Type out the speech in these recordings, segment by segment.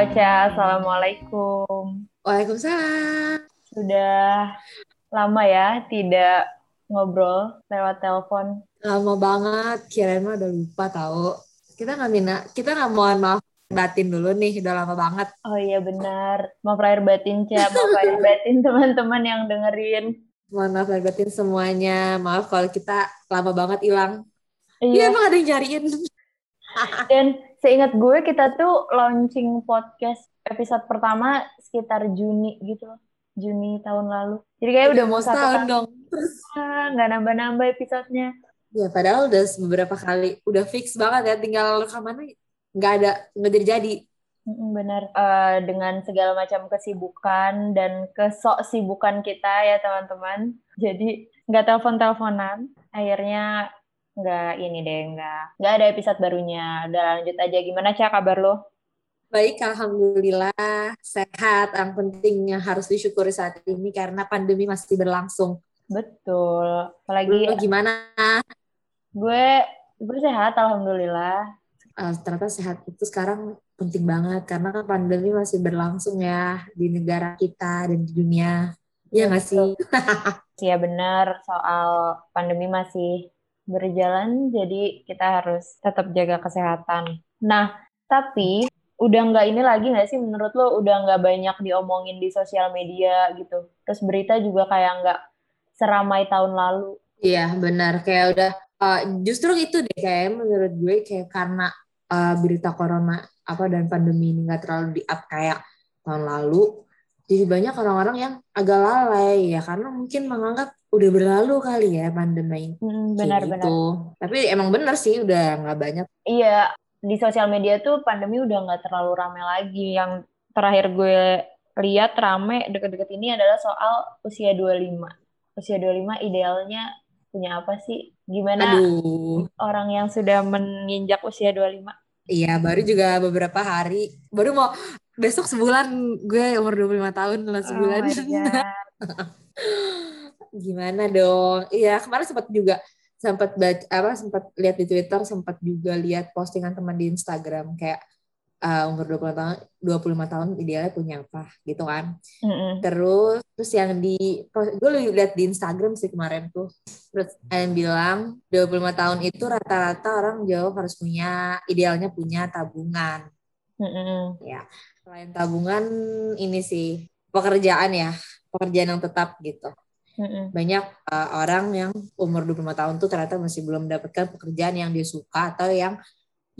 Ocha, Assalamualaikum. Waalaikumsalam. Sudah lama ya tidak ngobrol lewat telepon. Lama banget, kirain mah udah lupa tahu. Kita nggak mina, kita nggak mohon maaf batin dulu nih, udah lama banget. Oh iya benar. Maaf lahir batin, Ca. Maaf lahir batin teman-teman yang dengerin. Mohon maaf lahir batin semuanya. Maaf kalau kita lama banget hilang. Iya, Iya emang ada yang nyariin. dan seingat gue kita tuh launching podcast episode pertama sekitar Juni gitu loh. Juni tahun lalu. Jadi kayak udah mau satu tahun dong. nggak nambah-nambah episodenya. Ya padahal udah beberapa kali, udah fix banget ya. Tinggal rekamannya nggak ada, nggak jadi jadi. Benar. Eh, dengan segala macam kesibukan dan kesok sibukan kita ya teman-teman. Jadi nggak telepon-teleponan. Akhirnya nggak ini deh, nggak nggak ada episode barunya. Udah lanjut aja. Gimana Cak kabar lo? Baik, alhamdulillah sehat. Yang penting yang harus disyukuri saat ini karena pandemi masih berlangsung. Betul. Apalagi gimana? gue gue sehat alhamdulillah. uh, ternyata sehat itu sekarang penting banget karena kan pandemi masih berlangsung ya di negara kita dan di dunia. Iya nggak sih? Ya benar soal pandemi masih berjalan jadi kita harus tetap jaga kesehatan. Nah, tapi udah nggak ini lagi nggak sih menurut lo udah nggak banyak diomongin di sosial media gitu. Terus berita juga kayak nggak seramai tahun lalu. Iya benar kayak udah uh, justru itu deh kayak menurut gue kayak karena uh, berita corona apa dan pandemi ini nggak terlalu di up kayak tahun lalu. Jadi banyak orang-orang yang agak lalai ya karena mungkin menganggap udah berlalu kali ya pandemi. Hmm, benar-benar. gitu. Tapi emang bener sih udah nggak banyak. Iya, di sosial media tuh pandemi udah nggak terlalu rame lagi. Yang terakhir gue lihat rame deket-deket ini adalah soal usia 25. Usia 25 idealnya punya apa sih? Gimana Aduh. orang yang sudah menginjak usia 25? Iya, baru juga beberapa hari. Baru mau besok sebulan gue umur 25 tahun lah sebulan. Oh. Gimana dong? Iya, kemarin sempat juga sempat baca apa sempat lihat di Twitter, sempat juga lihat postingan teman di Instagram kayak uh, umur 20 tahun 25 tahun idealnya punya apa gitu kan. Mm-mm. Terus terus yang di gue lihat di Instagram sih kemarin tuh. Terus yang bilang 25 tahun itu rata-rata orang Jawa harus punya idealnya punya tabungan. Mm-mm. Ya, selain tabungan ini sih pekerjaan ya, pekerjaan yang tetap gitu. Mm-mm. Banyak uh, orang yang umur 25 tahun tuh ternyata masih belum mendapatkan pekerjaan yang dia suka atau yang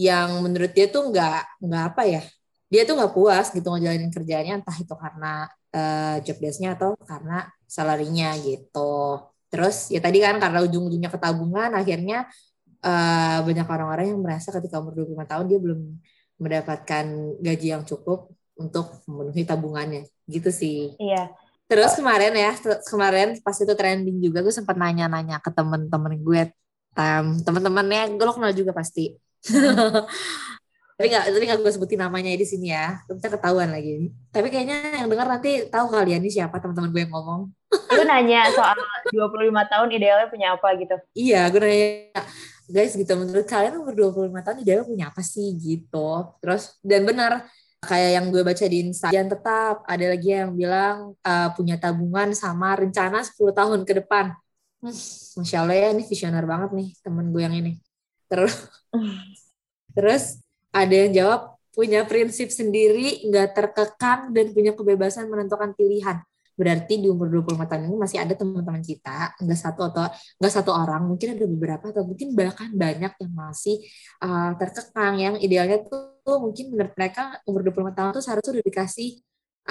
yang menurut dia tuh nggak nggak apa ya. Dia tuh nggak puas gitu ngejalanin kerjaannya entah itu karena uh, job desk-nya atau karena salarinya gitu. Terus ya tadi kan karena ujung-ujungnya ketabungan akhirnya uh, banyak orang-orang yang merasa ketika umur 25 tahun dia belum mendapatkan gaji yang cukup untuk memenuhi tabungannya gitu sih. Iya. Terus kemarin ya, kemarin pas itu trending juga gue sempat nanya-nanya ke temen-temen gue, tem temen-temennya gue lo kenal juga pasti. tapi nggak tapi nggak gue sebutin namanya di sini ya, kita ketahuan lagi. Tapi kayaknya yang dengar nanti tahu kalian ini siapa teman-teman gue yang ngomong. Lu nanya soal 25 tahun idealnya punya apa gitu. Iya, gue nanya, guys gitu, menurut kalian umur 25 tahun idealnya punya apa sih gitu. Terus, dan benar, kayak yang gue baca di Instagram tetap, ada lagi yang bilang uh, punya tabungan sama rencana 10 tahun ke depan. Hmm, Masya Allah ya, ini visioner banget nih temen gue yang ini. Terus, terus ada yang jawab, punya prinsip sendiri, nggak terkekang, dan punya kebebasan menentukan pilihan berarti di umur 25 tahun ini masih ada teman-teman kita nggak satu atau nggak satu orang mungkin ada beberapa atau mungkin bahkan banyak yang masih uh, terkekang. Yang idealnya tuh, tuh mungkin menurut mereka umur 25 tahun tuh seharusnya udah dikasih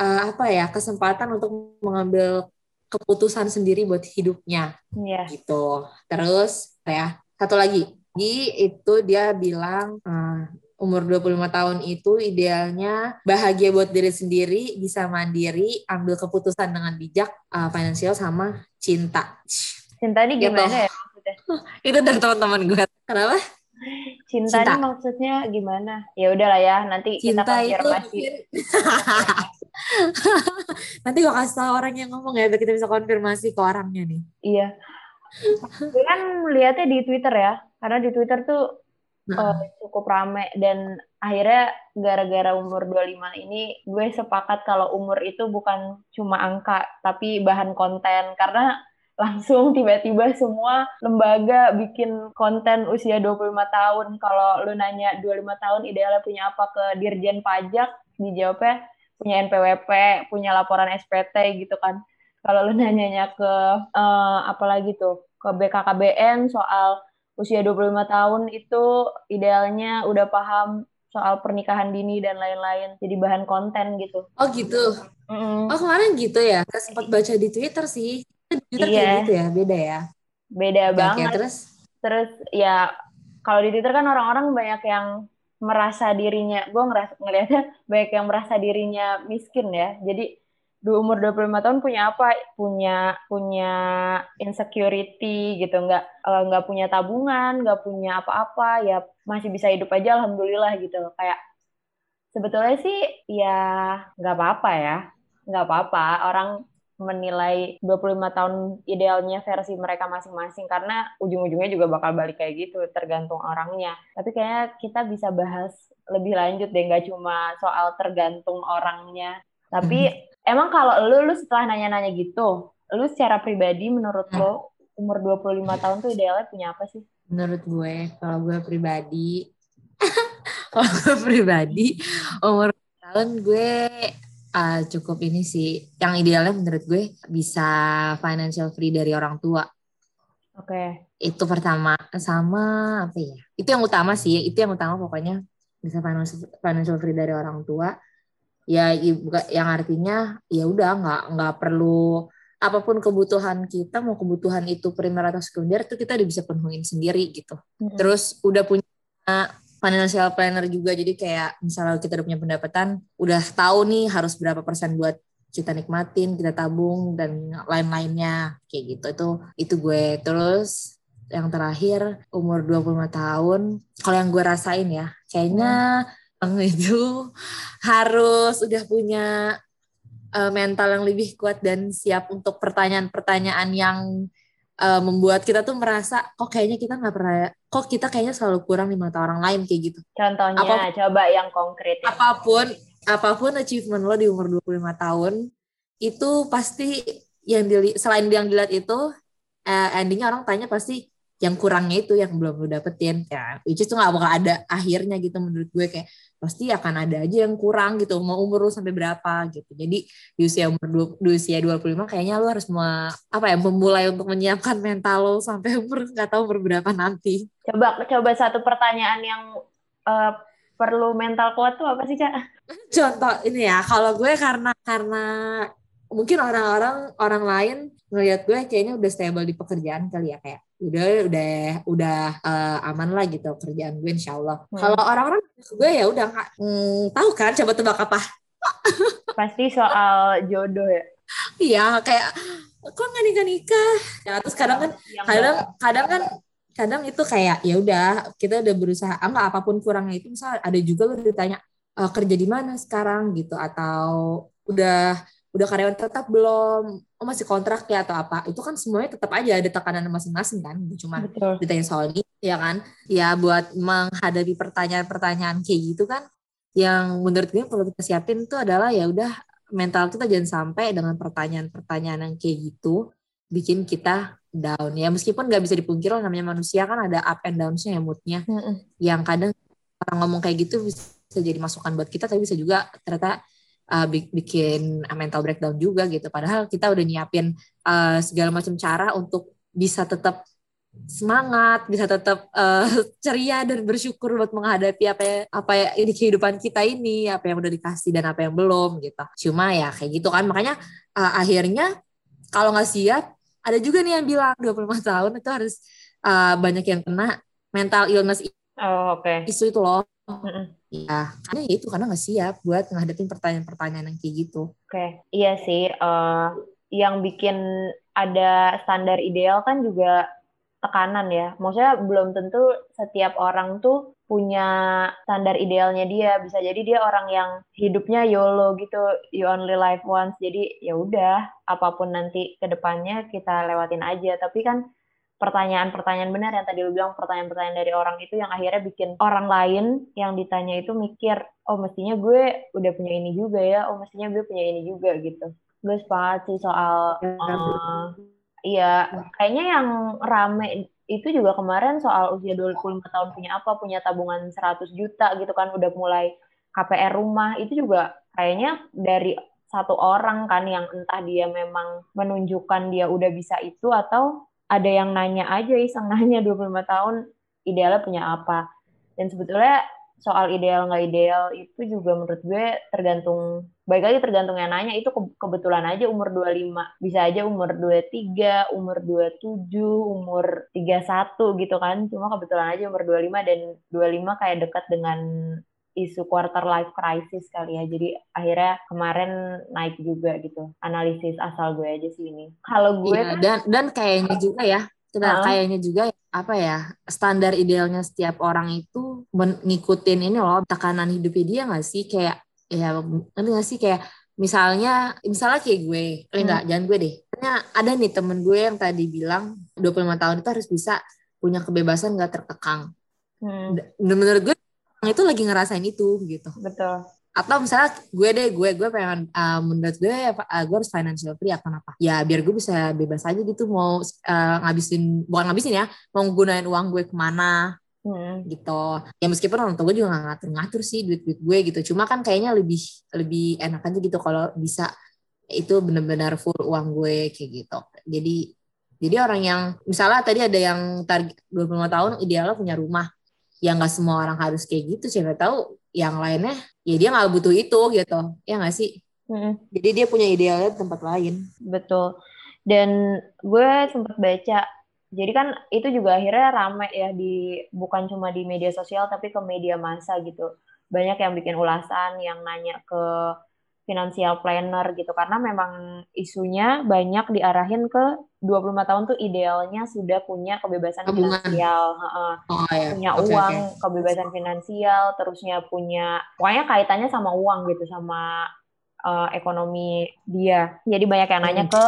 uh, apa ya kesempatan untuk mengambil keputusan sendiri buat hidupnya. Iya. gitu. Terus ya satu lagi. Gi itu dia bilang uh, umur 25 tahun itu idealnya bahagia buat diri sendiri, bisa mandiri, ambil keputusan dengan bijak, uh, finansial sama cinta. Cinta ini Gitu. gimana ya maksudnya? Itu dari teman-teman gue. Kenapa? Cinta, Cinta. ini maksudnya gimana? Ya udahlah ya, nanti kita Cinta itu konfirmasi. Nanti gue kasih tau orang yang ngomong ya, biar kita bisa konfirmasi ke orangnya nih. Iya. Gue kan melihatnya di Twitter ya, karena di Twitter tuh Eh, cukup rame. Dan akhirnya gara-gara umur 25 ini gue sepakat kalau umur itu bukan cuma angka tapi bahan konten. Karena langsung tiba-tiba semua lembaga bikin konten usia 25 tahun. Kalau lu nanya 25 tahun idealnya punya apa ke Dirjen Pajak dijawabnya punya NPWP punya laporan SPT gitu kan. Kalau lu nanyanya ke uh, apa lagi tuh? Ke BKKBN soal usia 25 tahun itu idealnya udah paham soal pernikahan dini dan lain-lain. Jadi bahan konten gitu. Oh gitu? Mm. oh kemarin gitu ya? Sempat baca di Twitter sih. Twitter iya. kayak gitu ya? Beda ya? Beda okay, banget. okay, terus? Terus ya kalau di Twitter kan orang-orang banyak yang merasa dirinya gue ngerasa ngelihatnya banyak yang merasa dirinya miskin ya. Jadi di umur 25 tahun punya apa? Punya punya insecurity gitu, nggak eh, nggak punya tabungan, nggak punya apa-apa, ya masih bisa hidup aja alhamdulillah gitu. Kayak sebetulnya sih ya nggak apa-apa ya, nggak apa-apa. Orang menilai 25 tahun idealnya versi mereka masing-masing karena ujung-ujungnya juga bakal balik kayak gitu tergantung orangnya. Tapi kayaknya kita bisa bahas lebih lanjut deh nggak cuma soal tergantung orangnya. Tapi mhm emang kalau lu lu setelah nanya-nanya gitu, lu secara pribadi menurut hmm. lo umur 25 tahun tuh idealnya punya apa sih? Menurut gue, kalau gue pribadi kalau gue pribadi umur tahun gue uh, cukup ini sih. Yang idealnya menurut gue bisa financial free dari orang tua. Oke. Okay. Itu pertama sama apa ya? Itu yang utama sih. Itu yang utama pokoknya bisa financial financial free dari orang tua ya yang artinya ya udah nggak nggak perlu apa pun kebutuhan kita mau kebutuhan itu primer atau sekunder itu kita udah bisa penuhin sendiri gitu. Mm-hmm. terus udah punya financial planner juga jadi kayak misalnya kita udah punya pendapatan udah tahu nih harus berapa persen buat kita nikmatin kita tabung dan lain-lainnya kayak gitu. Itu itu gue. Terus yang terakhir umur 25 tahun. Kalau yang gue rasain ya kayaknya hmm itu harus udah punya uh, mental yang lebih kuat dan siap untuk pertanyaan-pertanyaan yang uh, membuat kita tuh merasa kok kayaknya kita nggak pernah kok kita kayaknya selalu kurang di mata orang lain kayak gitu. Contohnya Apa, coba yang konkret. Ya. Apa pun apa pun achievement lo di umur 25 tahun itu pasti yang dili selain yang dilihat itu uh, endingnya orang tanya pasti yang kurangnya itu yang belum lo dapetin ya which is tuh gak bakal ada akhirnya gitu menurut gue kayak pasti akan ada aja yang kurang gitu mau umur lu sampai berapa gitu. Jadi di usia umur di usia 25 kayaknya lu harus me, apa ya memulai untuk menyiapkan mental lo sampai umur nggak tahu umur berapa nanti. Coba coba satu pertanyaan yang uh, perlu mental kuat tuh apa sih cak? Contoh ini ya kalau gue karena karena mungkin orang-orang orang lain ngelihat gue kayaknya udah stable di pekerjaan kali ya kayak udah udah udah uh, aman lah gitu kerjaan gue insya Allah. Hmm. Kalau orang-orang gue ya udah hmm, tahu kan coba tebak apa? Pasti soal jodoh ya. Iya kayak kok nggak nikah nikah? Ya terus kadang kan kadang kadang kan kadang itu kayak ya udah kita udah berusaha enggak ah, apa pun kurangnya itu misal ada juga lo ditanya e, kerja di mana sekarang gitu atau udah udah karyawan tetap belum? Oh masih kontrak ya atau apa? Itu kan semuanya tetap aja ada tekanan masing-masing kan? Cuma Betul. ditanya soal ini ya kan? Ya buat menghadapi pertanyaan-pertanyaan kayak gitu kan yang menurut gue perlu kita siapin itu adalah ya udah mental kita jangan sampai dengan pertanyaan-pertanyaan yang kayak gitu bikin kita down. Ya meskipun nggak bisa dipungkiri namanya manusia kan ada up and downsnya ya moodnya. Mm -mm. yang kadang orang ngomong kayak gitu bisa jadi masukan buat kita tapi bisa juga ternyata uh, bikin mental breakdown juga gitu. Padahal kita udah nyiapin uh, segala macam cara untuk bisa tetap semangat, bisa tetap uh, ceria dan bersyukur buat menghadapi apa ya, apa ya ini kehidupan kita ini, apa yang udah dikasih dan apa yang belum gitu. Cuma ya kayak gitu kan makanya uh, akhirnya kalau nggak siap ada juga nih yang bilang 25 tahun itu harus uh, banyak yang kena mental illness oh, okay. isu itu loh Ya, karena itu karena nggak siap buat menghadapi pertanyaan-pertanyaan yang kayak gitu. Oke, okay. iya sih. Uh, yang bikin ada standar ideal kan juga tekanan ya. Maksudnya belum tentu setiap orang tuh punya standar idealnya dia. Bisa jadi dia orang yang hidupnya YOLO gitu, you only live once. Jadi ya udah, apa pun nanti ke depannya kita lewatin aja. Tapi kan pertanyaan-pertanyaan benar yang tadi lu bilang pertanyaan-pertanyaan dari orang itu yang akhirnya bikin orang lain yang ditanya itu mikir oh mestinya gue udah punya ini juga ya oh mestinya gue punya ini juga gitu. Gue sepakat sih soal uh, iya kayaknya yang rame itu juga kemarin soal usia 25 tahun punya apa punya tabungan 100 juta gitu kan udah mulai KPR rumah itu juga kayaknya dari satu orang kan yang entah dia memang menunjukkan dia udah bisa itu atau ada yang nanya aja iseng nanya 25 tahun idealnya punya apa. Dan sebetulnya soal ideal nggak ideal itu juga menurut gue tergantung baik lagi tergantung yang nanya itu ke kebetulan aja umur 25 bisa aja umur 23 umur 27 umur 31 gitu kan. Cuma kebetulan aja umur 25 dan 25 kayak dekat dengan isu quarter life crisis kali ya. Jadi akhirnya kemarin naik juga gitu. Analisis asal gue aja sih ini. Kalau gue iya, kan, dan dan kayaknya juga ya. Nah, kayaknya juga apa ya standar idealnya setiap orang itu ngikutin ini loh tekanan hidupnya dia nggak sih? Kayak ya nanti nggak sih? Kayak misalnya misalnya kayak gue eh, hmm. enggak jangan gue deh. Karena ada nih temen gue yang tadi bilang 25 tahun itu harus bisa punya kebebasan nggak terkekang. Hmm. menurut gue itu lagi ngerasain itu gitu. Betul. Atau misalnya gue deh gue gue pengen uh, menurut gue uh, gue harus financial free apa apa? Ya biar gue bisa bebas aja gitu mau uh, ngabisin bukan ngabisin ya mau gunain uang gue ke mana hmm. gitu. Ya meskipun orang tua gue juga gak ngatur-ngatur sih duit duit gue gitu. Cuma kan kayaknya lebih lebih enak aja gitu kalau bisa itu benar-benar full uang gue kayak gitu. Jadi jadi orang yang misalnya tadi ada yang target 25 tahun idealnya punya rumah ya nggak semua orang harus kayak gitu siapa tahu yang lainnya ya dia nggak butuh itu gitu. Ya nggak sih? Mm-hmm. jadi dia punya idealnya di tempat lain. Betul. Dan gue sempat baca jadi kan itu juga akhirnya rame ya di bukan cuma di media sosial tapi ke media massa gitu. Banyak yang bikin ulasan yang nanya ke financial planner gitu karena memang isunya banyak diarahin ke 25 tahun tuh idealnya sudah punya kebebasan Tabungan. finansial, uh, oh, iya. punya okay, uang, okay. kebebasan finansial, terusnya punya pokoknya kaitannya sama uang gitu sama uh, ekonomi dia. Jadi banyak yang nanya hmm. ke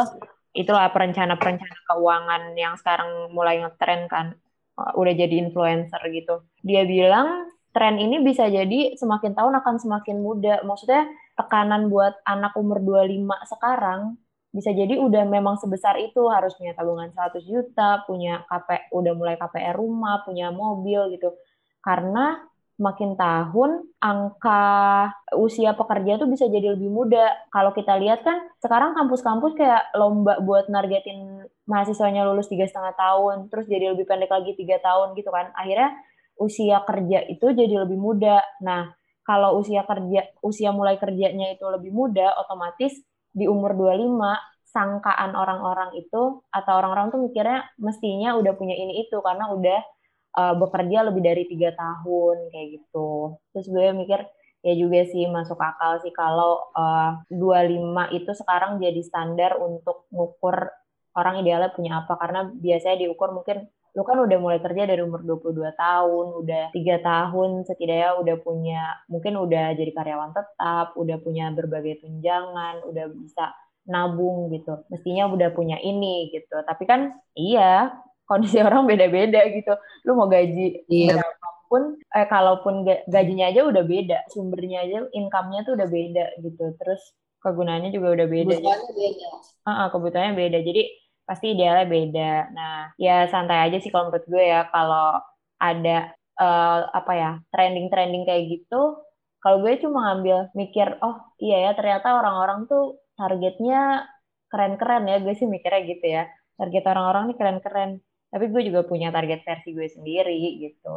itulah perencana-perencana keuangan yang sekarang mulai ngetren kan, uh, udah jadi influencer gitu. Dia bilang tren ini bisa jadi semakin tahun akan semakin muda. Maksudnya tekanan buat anak umur 25 sekarang bisa jadi udah memang sebesar itu harus punya tabungan 100 juta, punya KP udah mulai KPR rumah, punya mobil gitu. Karena makin tahun angka usia pekerja tuh bisa jadi lebih muda. Kalau kita lihat kan sekarang kampus-kampus kayak lomba buat nargetin mahasiswanya lulus tiga setengah tahun, terus jadi lebih pendek lagi tiga tahun gitu kan. Akhirnya usia kerja itu jadi lebih muda. Nah, kalau usia kerja usia mulai kerjanya itu lebih muda, otomatis di umur 25 sangkaan orang-orang itu atau orang-orang tuh mikirnya mestinya udah punya ini itu karena udah uh, bekerja lebih dari tiga tahun kayak gitu. Terus gue mikir ya juga sih masuk akal sih kalau uh, 25 itu sekarang jadi standar untuk ngukur orang idealnya punya apa karena biasanya diukur mungkin lu kan udah mulai kerja dari umur 22 tahun, udah tiga tahun setidaknya udah punya, mungkin udah jadi karyawan tetap, udah punya berbagai tunjangan, udah bisa nabung gitu. Mestinya udah punya ini gitu. Tapi kan iya, kondisi orang beda-beda gitu. Lu mau gaji iya. berapapun, eh kalaupun gajinya aja udah beda, sumbernya aja, income-nya tuh udah beda gitu. Terus kegunaannya juga udah beda. Kebutuhannya beda. Uh, uh, kebutuhannya beda. Jadi pasti idealnya beda. Nah, ya santai aja sih kalau menurut gue ya kalau ada uh, apa ya trending-trending kayak gitu. Kalau gue cuma ngambil mikir, oh iya ya ternyata orang-orang tuh targetnya keren-keren ya. Gue sih mikirnya gitu ya. Target orang-orang nih keren-keren. Tapi gue juga punya target versi gue sendiri gitu.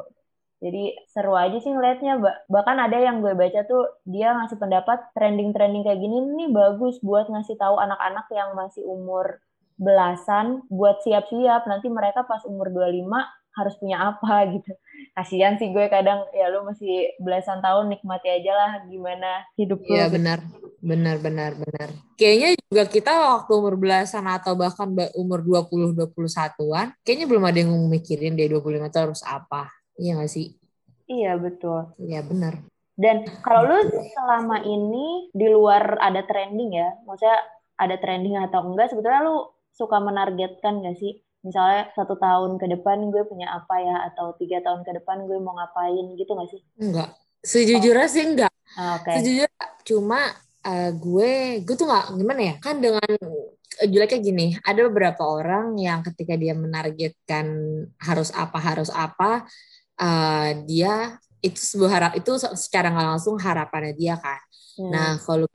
Jadi seru aja sih ngeliatnya. Bahkan ada yang gue baca tuh dia ngasih pendapat trending-trending kayak gini nih bagus buat ngasih tahu anak-anak yang masih umur belasan buat siap-siap nanti mereka pas umur 25 harus punya apa gitu. Kasihan sih gue kadang ya lu masih belasan tahun nikmati aja lah gimana hidup lu. Iya benar. Benar benar benar. Kayaknya juga kita waktu umur belasan atau bahkan umur 20 21-an kayaknya belum ada yang mikirin deh 25 tahun harus apa. Iya gak sih? Iya betul. Iya benar. Dan kalau lu selama ini di luar ada trending ya, maksudnya ada trending atau enggak, sebetulnya lu suka menargetkan gak sih? Misalnya satu tahun ke depan gue punya apa ya? Atau tiga tahun ke depan gue mau ngapain? Gitu gak sih? Enggak. Sejujurnya oh. sih enggak. Ah, okay. sejujurnya cuma uh, gue gue tuh nggak gimana ya? Kan dengan uh, jeleknya gini. Ada beberapa orang yang ketika dia menargetkan harus apa harus apa uh, dia itu sebuah harap itu secara nggak langsung harapannya dia kan. Hmm. nah kalau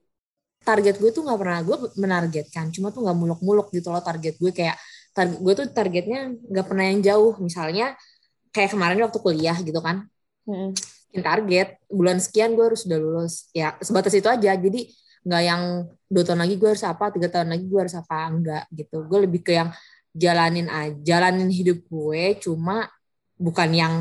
target gue tuh nggak pernah gue menargetkan cuma tuh nggak muluk-muluk gitu loh target gue kayak target gue tuh targetnya nggak pernah yang jauh. Misalnya kayak kemarin waktu kuliah gitu kan. Hmm. target bulan sekian gue harus udah lulus. Ya sebatas itu aja. Jadi nggak yang dua tahun lagi gue harus apa tiga tahun lagi gue harus apa enggak gitu. Gue lebih ke yang jalanin aja jalanin hidup gue cuma bukan yang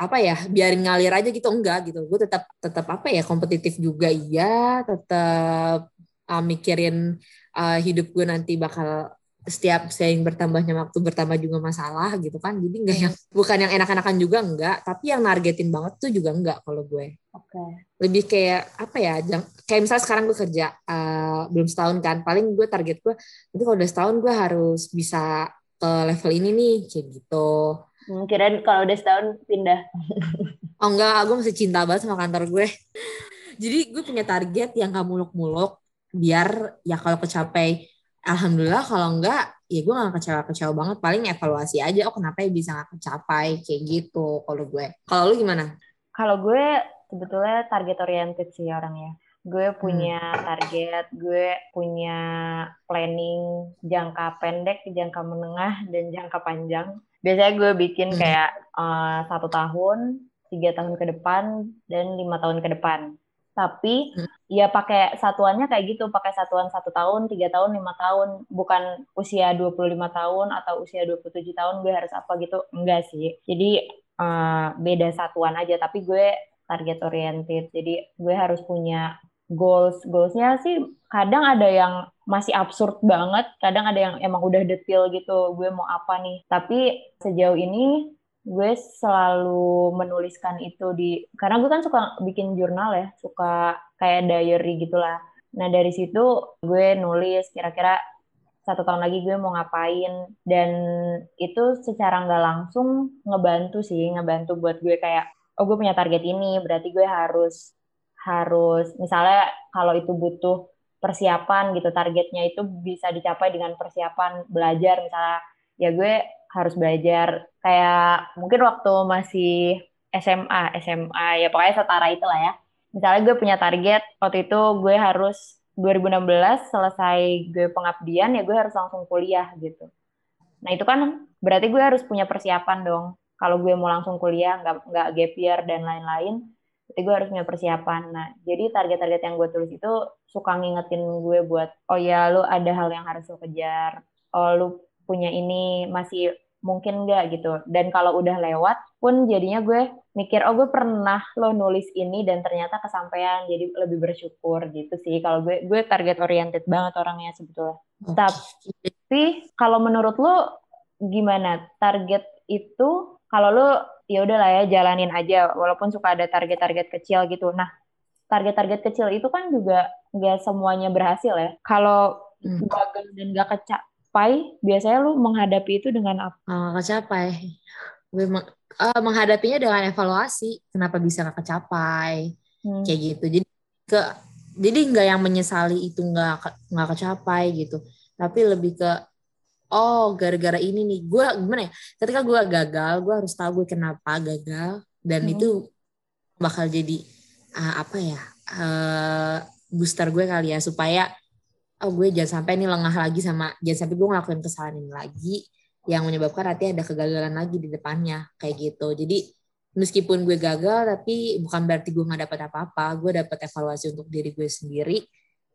apa ya biarin ngalir aja gitu enggak gitu. Gue tetap tetap apa ya kompetitif juga iya tetap uh, mikirin uh, hidup gue nanti bakal setiap sering bertambahnya waktu bertambah juga masalah gitu kan. Jadi enggak yang bukan yang enak-enakan juga enggak tapi yang nargetin banget tuh juga enggak kalau gue. Oke. Okay. lebih kayak apa ya kayak misalnya sekarang gue kerja uh, belum setahun kan paling gue target gue nanti kalau udah setahun gue harus bisa ke level ini nih kayak gitu. Hmm, kirain kalau udah setahun pindah. Oh enggak gue masih cinta banget sama kantor gue. Jadi gue punya target yang gak muluk-muluk biar ya kalau kecapai alhamdulillah kalau enggak ya gue gak kecewa-kecewa banget. Paling evaluasi aja oh kenapa ya bisa gak kecapai kayak gitu kalau gue. Kalau lu gimana? Kalau gue sebetulnya target oriented sih orangnya. Gue punya hmm. target gue punya planning jangka pendek jangka menengah dan jangka panjang. Biasanya gue bikin hmm. kayak uh, satu tahun tiga tahun ke depan dan lima tahun ke depan tapi hmm. ya pakai satuannya kayak gitu pakai satuan satu tahun tiga tahun lima tahun. Bukan usia 25 tahun atau usia 27 tahun gue harus apa gitu enggak sih. Jadi uh, beda satuan aja. Tapi gue target oriented. Jadi gue harus punya goals. Goalsnya sih kadang ada yang masih absurd banget. Kadang ada yang emang udah detail gitu gue mau apa nih. Tapi sejauh ini gue selalu menuliskan itu di karena gue kan suka bikin jurnal ya suka kayak diary gitulah. Nah dari situ gue nulis kira-kira satu tahun lagi gue mau ngapain. Dan itu secara nggak langsung ngebantu sih ngebantu buat gue kayak oh gue punya target ini berarti gue harus harus misalnya kalau itu butuh persiapan gitu targetnya itu bisa dicapai dengan persiapan belajar. Misalnya ya gue harus belajar. Kayak mungkin waktu masih SMA SMA ya pokoknya setara itulah ya. Misalnya gue punya target waktu itu gue harus 2016 selesai gue pengabdian ya gue harus langsung kuliah gitu. Nah itu kan berarti gue harus punya persiapan dong. Kalau gue mau langsung kuliah nggak nggak gap year dan lain-lain jadi gue harus punya persiapan. Nah jadi target-target yang gue tulis itu suka ngingetin gue buat oh ya lu ada hal yang harus lo kejar. Oh lu punya ini masih mungkin enggak gitu. Dan kalau udah lewat pun jadinya gue mikir, oh gue pernah lo nulis ini dan ternyata kesampaian, jadi lebih bersyukur gitu sih. Kalau gue gue target oriented banget orangnya sebetulnya. Tapi kalau menurut lo gimana target itu? Kalau lo ya udahlah ya jalanin aja, walaupun suka ada target-target kecil gitu. Nah target-target kecil itu kan juga nggak semuanya berhasil ya. Kalau hmm. gagal dan gak kecak kecapai, biasanya lu menghadapi itu dengan apa? Oh, kecapai. Gue meng, uh, menghadapinya dengan evaluasi. Kenapa bisa gak kecapai? Hmm. Kayak gitu. Jadi ke jadi nggak yang menyesali itu nggak nggak kecapai gitu. Tapi lebih ke oh gara-gara ini nih gue gimana ya ketika gue gagal gue harus tahu gue kenapa gagal dan hmm. itu bakal jadi uh, apa ya uh, booster gue kali ya supaya oh gue jangan sampai ini lengah lagi sama jangan sampai gue ngelakuin kesalahan ini lagi yang menyebabkan nanti ada kegagalan lagi di depannya kayak gitu. Jadi meskipun gue gagal tapi bukan berarti gue nggak dapat apa-apa. Gue dapat evaluasi untuk diri gue sendiri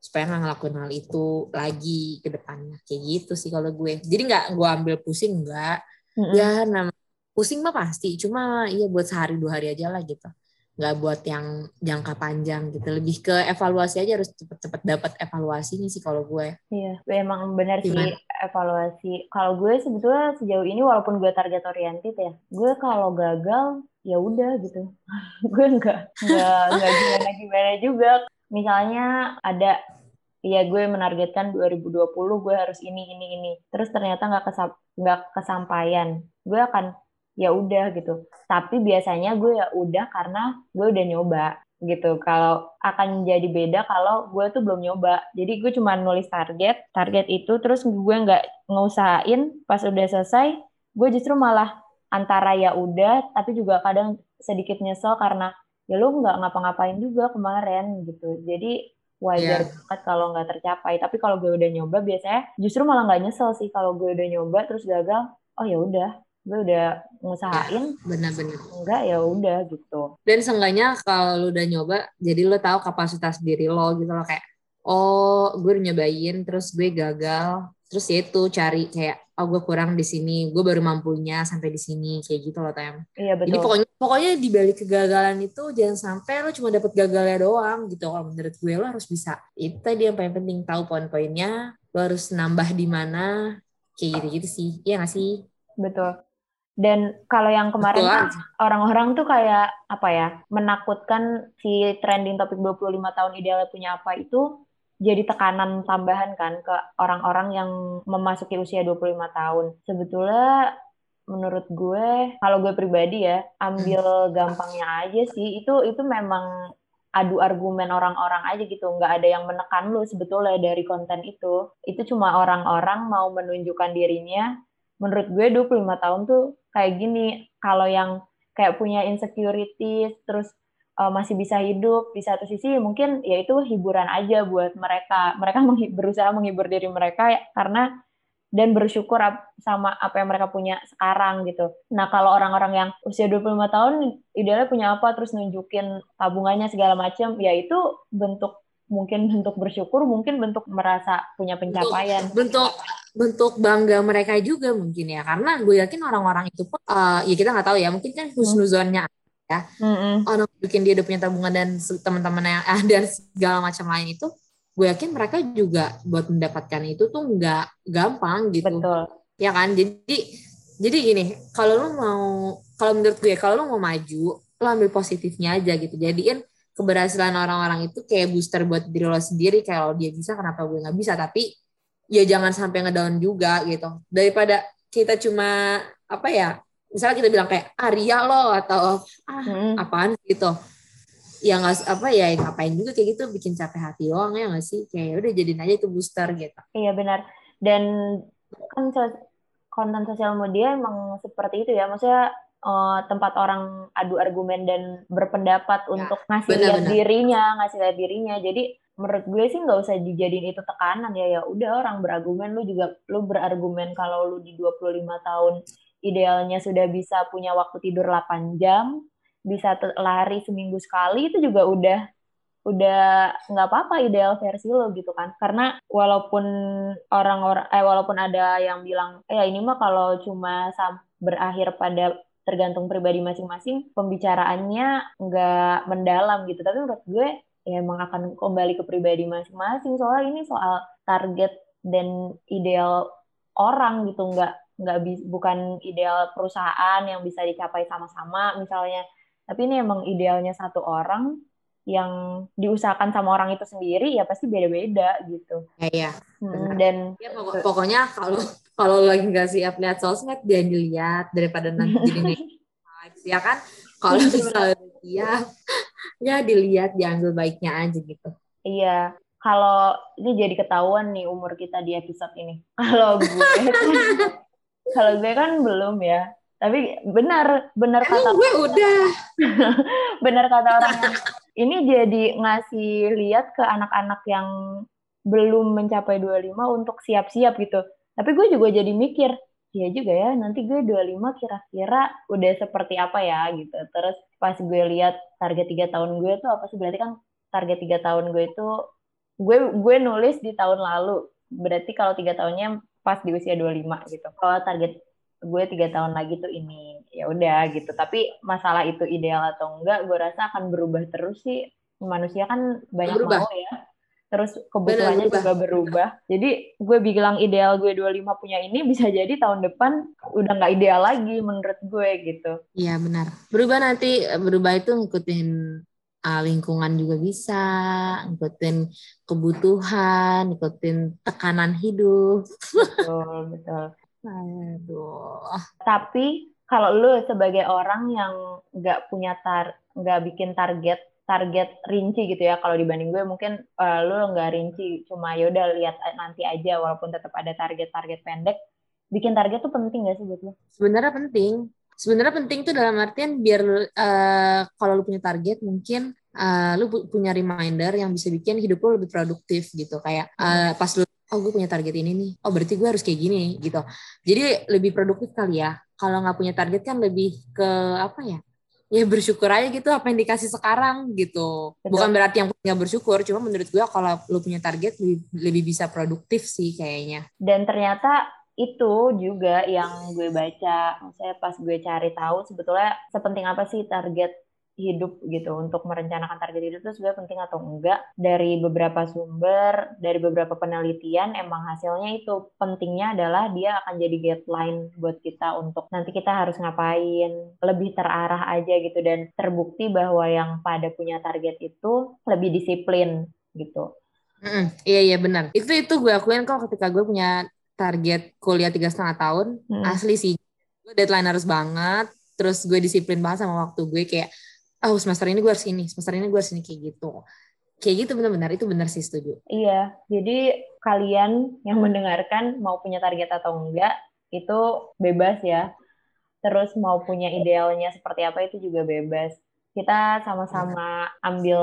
supaya nggak ngelakuin hal itu lagi ke depannya. Kayak gitu sih kalau gue. Jadi nggak gue ambil pusing nggak. Mm-hmm. ya nama pusing mah pasti. Cuma iya buat sehari dua hari aja lah gitu nggak buat yang jangka panjang gitu. Lebih ke evaluasi aja harus cepet-cepet dapat evaluasinya sih kalau gue. Iya emang benar sih evaluasi. Kalau gue sebetulnya sejauh ini walaupun gue target oriented ya gue kalau gagal ya udah gitu. Gue nggak nggak gimana gimana juga. Misalnya ada iya gue menargetkan 2020 gue harus ini ini ini. Terus ternyata nggak kesam nggak kesampaian. Gue akan ya udah gitu. Tapi biasanya gue ya udah karena gue udah nyoba gitu. Kalau akan jadi beda kalau gue tuh belum nyoba. Jadi gue cuma nulis target target itu terus gue nggak ngusahain pas udah selesai gue justru malah antara ya udah tapi juga kadang sedikit nyesel karena ya lu nggak ngapa-ngapain juga kemarin gitu. Jadi wajar yeah. banget kalau nggak tercapai. Tapi kalau gue udah nyoba biasanya justru malah nggak nyesel sih kalau gue udah nyoba terus gagal oh ya udah gue udah ngusahain benar-benar. enggak ya udah gitu. Dan seenggaknya kalau lu udah nyoba jadi lo tahu kapasitas diri lo gitu loh kayak oh gue udah nyobain terus gue gagal terus ya itu cari kayak oh gue kurang di sini gue baru mampunya sampai di sini kayak gitu loh tem. Iya betul. jadi pokoknya pokoknya di balik kegagalan itu jangan sampai lo cuma dapat gagalnya doang gitu. Kalau menurut gue lo harus bisa. Itu tadi yang paling penting tahu poin-poinnya lo harus nambah di mana kayak gitu gitu sih. Iya gak sih? Betul dan kalau yang kemarin kan orang-orang tuh kayak apa ya, menakutkan si trending topik 25 tahun idealnya punya apa itu jadi tekanan tambahan kan ke orang-orang yang memasuki usia 25 tahun. Sebetulnya menurut gue kalau gue pribadi ya, ambil hmm. gampangnya aja sih. Itu itu memang adu argumen orang-orang aja gitu nggak ada yang menekan lu sebetulnya dari konten itu itu cuma orang-orang mau menunjukkan dirinya menurut gue 25 tahun tuh kayak gini kalau yang kayak punya insecurity terus uh, masih bisa hidup di satu sisi mungkin ya itu hiburan aja buat mereka mereka menghi berusaha menghibur diri mereka ya, karena dan bersyukur sama apa yang mereka punya sekarang gitu. Nah, kalau orang-orang yang usia 25 tahun idealnya punya apa terus nunjukin tabungannya segala macam, ya itu bentuk mungkin bentuk bersyukur, mungkin bentuk merasa punya pencapaian. Bentuk bentuk bangga mereka juga mungkin ya karena gue yakin orang-orang itu pun uh, ya kita nggak tahu ya mungkin kan husnuzonnya ya mm-hmm. orang bikin dia udah punya tabungan dan teman-teman yang ah, dan segala macam lain itu gue yakin mereka juga buat mendapatkan itu tuh nggak gampang gitu Betul. ya kan jadi jadi gini kalau lo mau kalau menurut gue kalau lo mau maju lo ambil positifnya aja gitu jadiin keberhasilan orang-orang itu kayak booster buat diri lo sendiri kalau dia bisa kenapa gue nggak bisa? Tapi ya jangan sampai ngedown juga gitu. Daripada kita cuma apa ya misalnya kita bilang kayak Arya lo atau ah hmm. apaan gitu. Ya nggak apa ya ngapain juga kayak gitu bikin capek hati doang ya nggak sih? Kayak ya udah jadiin aja itu booster gitu. Iya benar. Dan kan konten sosial media emang seperti itu ya. Maksudnya uh, tempat orang adu argumen dan berpendapat ya, untuk ngasih bener, lihat bener. dirinya ngasih lihat dirinya. Jadi menurut gue sih nggak usah dijadiin itu tekanan ya. Ya udah orang berargumen lu juga lu berargumen kalau lu di 25 tahun idealnya sudah bisa punya waktu tidur 8 jam bisa lari seminggu sekali itu juga udah udah nggak apa-apa ideal versi lo gitu kan. Karena walaupun orang-orang eh walaupun ada yang bilang eh ini mah kalau cuma berakhir pada tergantung pribadi masing-masing pembicaraannya nggak mendalam gitu. Tapi menurut gue ya emang akan kembali ke pribadi masing-masing. Soalnya ini soal target dan ideal orang gitu. Nggak nggak bukan ideal perusahaan yang bisa dicapai sama-sama misalnya. Tapi ini emang idealnya satu orang yang diusahakan sama orang itu sendiri ya pasti beda-beda gitu. Ya, ya. Hmm, dan ya, pokok, pokoknya kalau kalau lagi nggak siap lihat sosmed jangan dilihat daripada nanti jadi ya kan. Kalau misalnya siap ya dilihat diambil baiknya aja gitu. Iya. Kalau ini jadi ketahuan nih umur kita di episode ini. Kalau gue kalau gue kan belum ya. Tapi benar benar kata gue udah. benar kata orang yang ini jadi ngasih lihat ke anak-anak yang belum mencapai 25 untuk siap-siap gitu tapi gue juga jadi mikir Iya juga ya, nanti gue 25 kira-kira udah seperti apa ya gitu. Terus pas gue lihat target tiga tahun gue tuh apa sih? Berarti kan target tiga tahun gue itu gue gue nulis di tahun lalu. Berarti kalau tiga tahunnya pas di usia 25 gitu. Kalau target gue tiga tahun lagi tuh ini ya udah gitu. Tapi masalah itu ideal atau enggak, gue rasa akan berubah terus sih. Manusia kan banyak berubah. mau ya terus kebutuhannya juga berubah. Jadi gue bilang ideal gue 25 punya ini bisa jadi tahun depan udah nggak ideal lagi menurut gue gitu. Iya benar. Berubah nanti berubah itu ngikutin uh, lingkungan juga bisa, ngikutin kebutuhan, ngikutin tekanan hidup. Betul, betul. Aduh. Tapi kalau lu sebagai orang yang nggak punya tar, nggak bikin target target rinci gitu ya kalau dibanding gue mungkin uh, lu nggak rinci cuma yaudah lihat nanti aja walaupun tetap ada target-target pendek bikin target tuh penting gak sih buat lu? Sebenarnya penting sebenarnya penting tuh dalam artian biar uh, kalau lu punya target mungkin uh, lu punya reminder yang bisa bikin hidup lu lebih produktif gitu kayak uh, pas lu oh gue punya target ini nih. Oh berarti gue harus kayak gini gitu. Jadi lebih produktif kali ya. Kalau nggak punya target kan lebih ke apa ya ya bersyukur aja gitu apa yang dikasih sekarang gitu. Betul. bukan berarti yang punya bersyukur cuma menurut gue kalau lu punya target lebih, lebih bisa produktif sih kayaknya. Dan ternyata itu juga yang gue baca, saya pas gue cari tahu sebetulnya sepenting apa sih target hidup gitu untuk merencanakan target hidup itu sebenarnya penting atau enggak. Dari beberapa sumber dari beberapa penelitian emang hasilnya itu pentingnya adalah dia akan jadi guideline buat kita untuk nanti kita harus ngapain lebih terarah aja gitu. Dan terbukti bahwa yang pada punya target itu lebih disiplin gitu. Mm, iya iya benar. Itu itu gue akuin kok ketika gue punya target kuliah tiga setengah tahun hmm. asli sih. Gue deadline harus banget terus gue disiplin banget sama waktu gue kayak oh semester ini gue harus ini semester ini gue harus ini kayak gitu kayak gitu benar-benar itu benar sih setuju iya jadi kalian yang mendengarkan mau punya target atau enggak itu bebas ya terus mau punya idealnya seperti apa itu juga bebas kita sama-sama ambil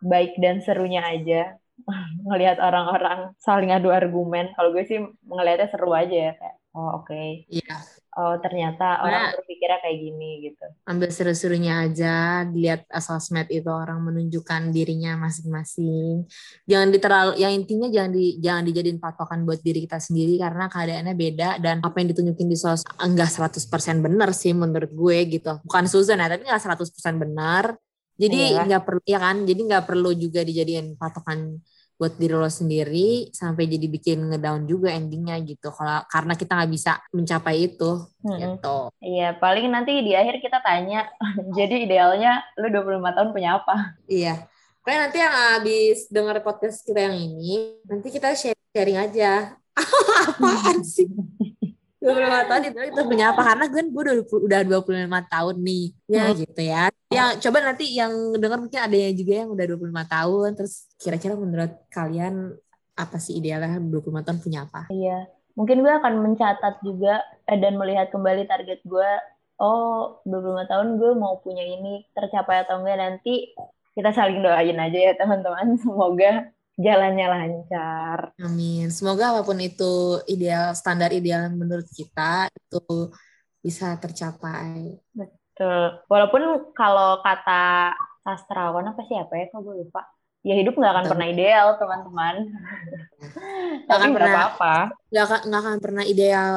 baik dan serunya aja ngelihat orang-orang saling adu argumen. Kalau gue sih ngelihatnya seru aja ya kayak oh oke. Okay. Iya. Oh ternyata orang berpikirnya kayak gini gitu. Ambil seru-serunya aja, dilihat sosmed itu orang menunjukkan dirinya masing-masing. Jangan diterlalu, yang intinya jangan di jangan dijadiin patokan buat diri kita sendiri karena keadaannya beda dan apa yang ditunjukin di sos enggak 100% benar sih menurut gue gitu. Bukan Susan ya, tapi enggak 100% benar jadi iya. nggak perlu ya kan jadi nggak perlu juga dijadiin patokan buat diri lo sendiri sampai jadi bikin ngedown juga endingnya gitu. Kalau karena kita nggak bisa mencapai itu hmm. gitu. Iya paling nanti di akhir kita tanya jadi idealnya lu 25 tahun punya apa? Iya. Pokoknya nanti yang habis dengar podcast kita yang ini nanti kita sharing aja. Apaan sih 25 tahun itu itu punya apa karena gue gue udah udah 25 tahun nih. Ya hmm. gitu ya. Yang coba nanti yang dengar mungkin ada yang juga yang udah 25 tahun terus kira-kira menurut kalian apa sih idealnya 25 tahun punya apa? Iya. Mungkin gue akan mencatat juga eh, dan melihat kembali target gue oh 25 tahun gue mau punya ini tercapai atau enggak nanti kita saling doain aja ya teman-teman. Semoga jalannya lancar. Amin. Semoga apa pun itu ideal standar ideal menurut kita itu bisa tercapai. Betul. Walaupun kalau kata sastrawan apa sih apa ya? Kok gue lupa. Ya hidup nggak akan Betul. pernah ideal teman-teman. Tapi nggak apa-apa. Nggak akan pernah ideal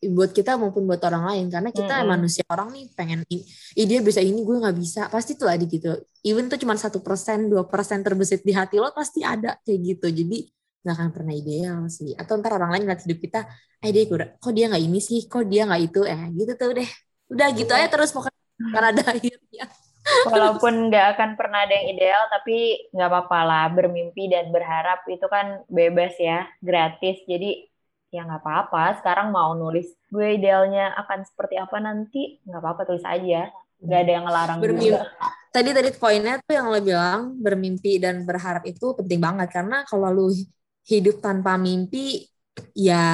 buat kita maupun buat orang lain. Karena kita mm -hmm. manusia orang nih pengen ini dia bisa ini gue nggak bisa. Pasti tuh ada gitu. Even tuh cuma satu persen dua persen terbesit di hati lo pasti ada kayak gitu. Jadi nggak akan pernah ideal sih. Atau ntar orang lain ngeliat hidup kita eh dia kok dia nggak ini sih? Kok dia nggak itu? Eh gitu tuh deh. Udah gitu aja terus pokoknya karena ada akhirnya. Walaupun nggak akan pernah ada yang ideal, tapi nggak apa-apa lah. Bermimpi dan berharap itu kan bebas ya, gratis. Jadi ya nggak apa-apa. Sekarang mau nulis gue idealnya akan seperti apa nanti nggak apa-apa tulis aja. Nggak ada yang ngelarang bermimpi. Juga. tadi tadi poinnya tuh yang lo bilang bermimpi dan berharap itu penting banget. Karena kalau lu hidup tanpa mimpi ya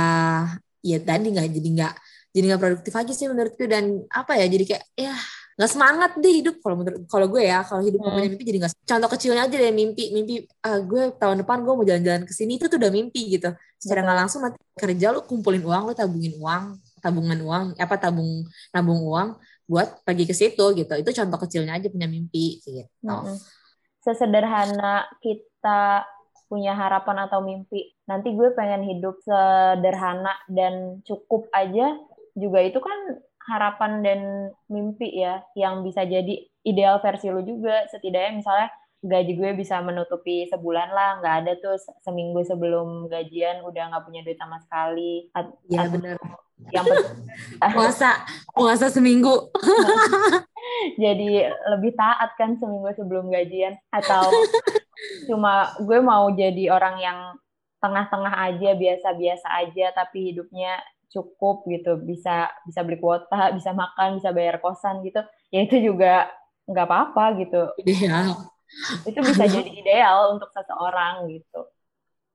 ya tadi nggak jadi nggak jadi nggak produktif aja sih menurutku. Dan apa ya jadi kayak ya nggak semangat deh hidup kalau menurut kalau gue ya kalau hidup hmm. mimpi jadi nggak contoh kecilnya aja deh mimpi mimpi ah, gue tahun depan gue mau jalan-jalan ke sini itu tuh udah mimpi gitu. Secara nggak langsung nanti kerja lu kumpulin uang lu tabungin uang tabungan uang apa tabung nabung uang buat pergi ke situ gitu. Itu contoh kecilnya aja punya mimpi gitu. Hmm. sesederhana kita punya harapan atau mimpi nanti gue pengen hidup sederhana dan cukup aja juga. Itu kan harapan dan mimpi ya yang bisa jadi ideal versi lu juga. Setidaknya misalnya gaji gue bisa menutupi sebulan lah nggak ada tuh seminggu sebelum gajian udah nggak punya duit sama sekali. Iya benar yang puasa puasa seminggu. Jadi lebih taat kan seminggu sebelum gajian. Atau cuma gue mau jadi orang yang tengah-tengah aja biasa-biasa aja tapi hidupnya cukup gitu bisa bisa beli kuota bisa makan bisa bayar kosan gitu ya itu juga nggak apa-apa gitu. Ideal itu bisa jadi ideal untuk seseorang gitu.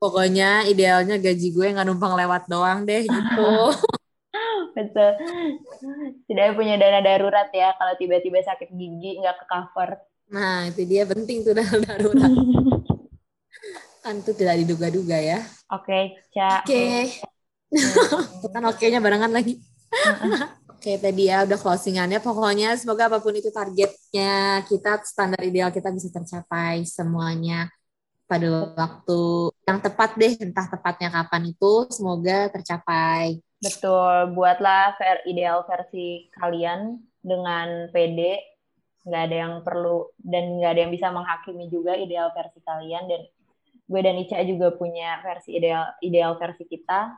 Pokoknya idealnya gaji gue nggak numpang lewat doang deh gitu. Betul. Tidak punya dana darurat ya kalau tiba-tiba sakit gigi nggak ke cover. Nah itu dia penting tuh dana darurat. Kan itu tidak diduga-duga ya. Oke okay, Ca. Oke. okay. Hmm. kan oke-nya barengan lagi Oke, tadi ya udah closingannya. Pokoknya semoga apa pun itu targetnya, kita standar ideal kita bisa tercapai semuanya pada waktu yang tepat deh, entah tepatnya kapan itu, semoga tercapai. Betul, buatlah ver ideal versi kalian dengan PD, nggak ada yang perlu dan nggak ada yang bisa menghakimi juga ideal versi kalian dan gue dan Ica juga punya versi ideal ideal versi kita.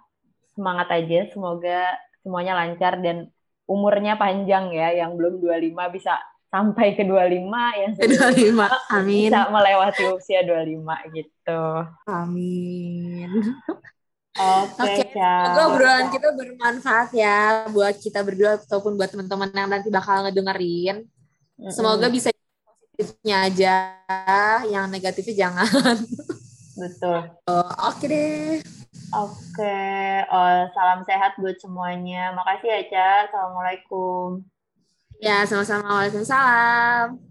Semangat aja, semoga semuanya lancar dan umurnya panjang ya, yang belum 25 bisa sampai ke 25 yang ke 25 amin bisa melewati usia 25 gitu amin Oke, okay, okay. semoga obrolan kita bermanfaat ya buat kita berdua ataupun buat teman-teman yang nanti bakal ngedengerin. Mm-hmm. Semoga bisa positifnya aja, yang negatifnya jangan. Betul. Oh, Oke okay deh. Oke, oh, salam sehat buat semuanya. Makasih ya, Ca. Assalamualaikum. Ya, sama-sama. Waalaikumsalam.